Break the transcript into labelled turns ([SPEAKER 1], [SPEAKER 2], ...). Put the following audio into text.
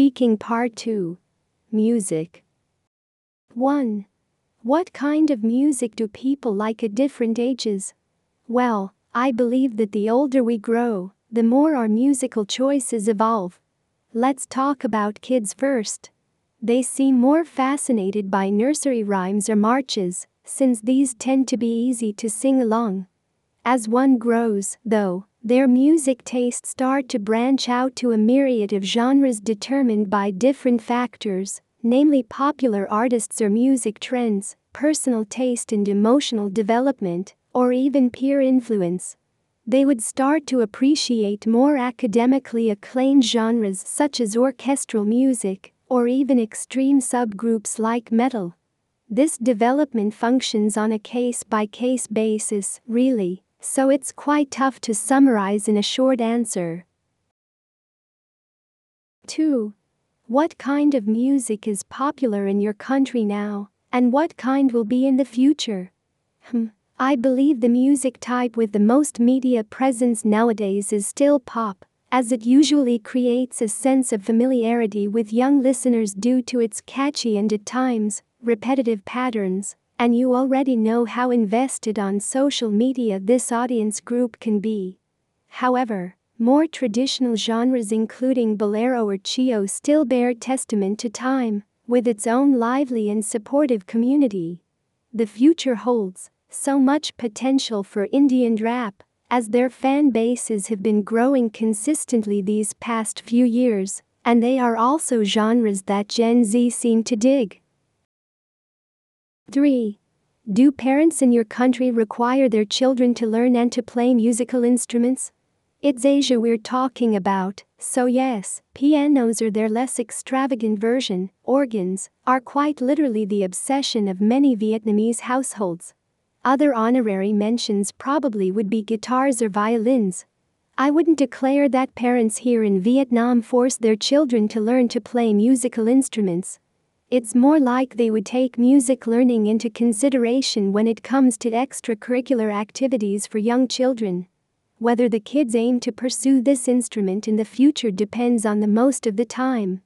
[SPEAKER 1] Speaking Part 2 Music 1. What kind of music do people like at different ages? Well, I believe that the older we grow, the more our musical choices evolve. Let's talk about kids first. They seem more fascinated by nursery rhymes or marches, since these tend to be easy to sing along. As one grows, though, their music tastes start to branch out to a myriad of genres determined by different factors, namely popular artists or music trends, personal taste and emotional development, or even peer influence. They would start to appreciate more academically acclaimed genres such as orchestral music, or even extreme subgroups like metal. This development functions on a case by case basis, really, so it's quite tough to summarize in a short answer. 2. What kind of music is popular in your country now, and what kind will be in the future? Hmm, I believe the music type with the most media presence nowadays is still pop, as it usually creates a sense of familiarity with young listeners due to its catchy and at times repetitive patterns, and you already know how invested on social media this audience group can be. However, more traditional genres including bolero or chèo still bear testament to time, with its own lively and supportive community. The future holds so much potential for indie and rap, as their fan bases have been growing consistently these past few years, and they are also genres that Gen Z seem to dig. 3. Do parents in your country require their children to learn and to play musical instruments? It's Asia we're talking about, so yes, pianos or their less extravagant version, organs, are quite literally the obsession of many Vietnamese households. Other honorary mentions probably would be guitars or violins. I wouldn't declare that parents here in Vietnam force their children to learn to play musical instruments. It's more like they would take music learning into consideration when it comes to extracurricular activities for young children. Whether the kids aim to pursue this instrument in the future depends on the most of the time.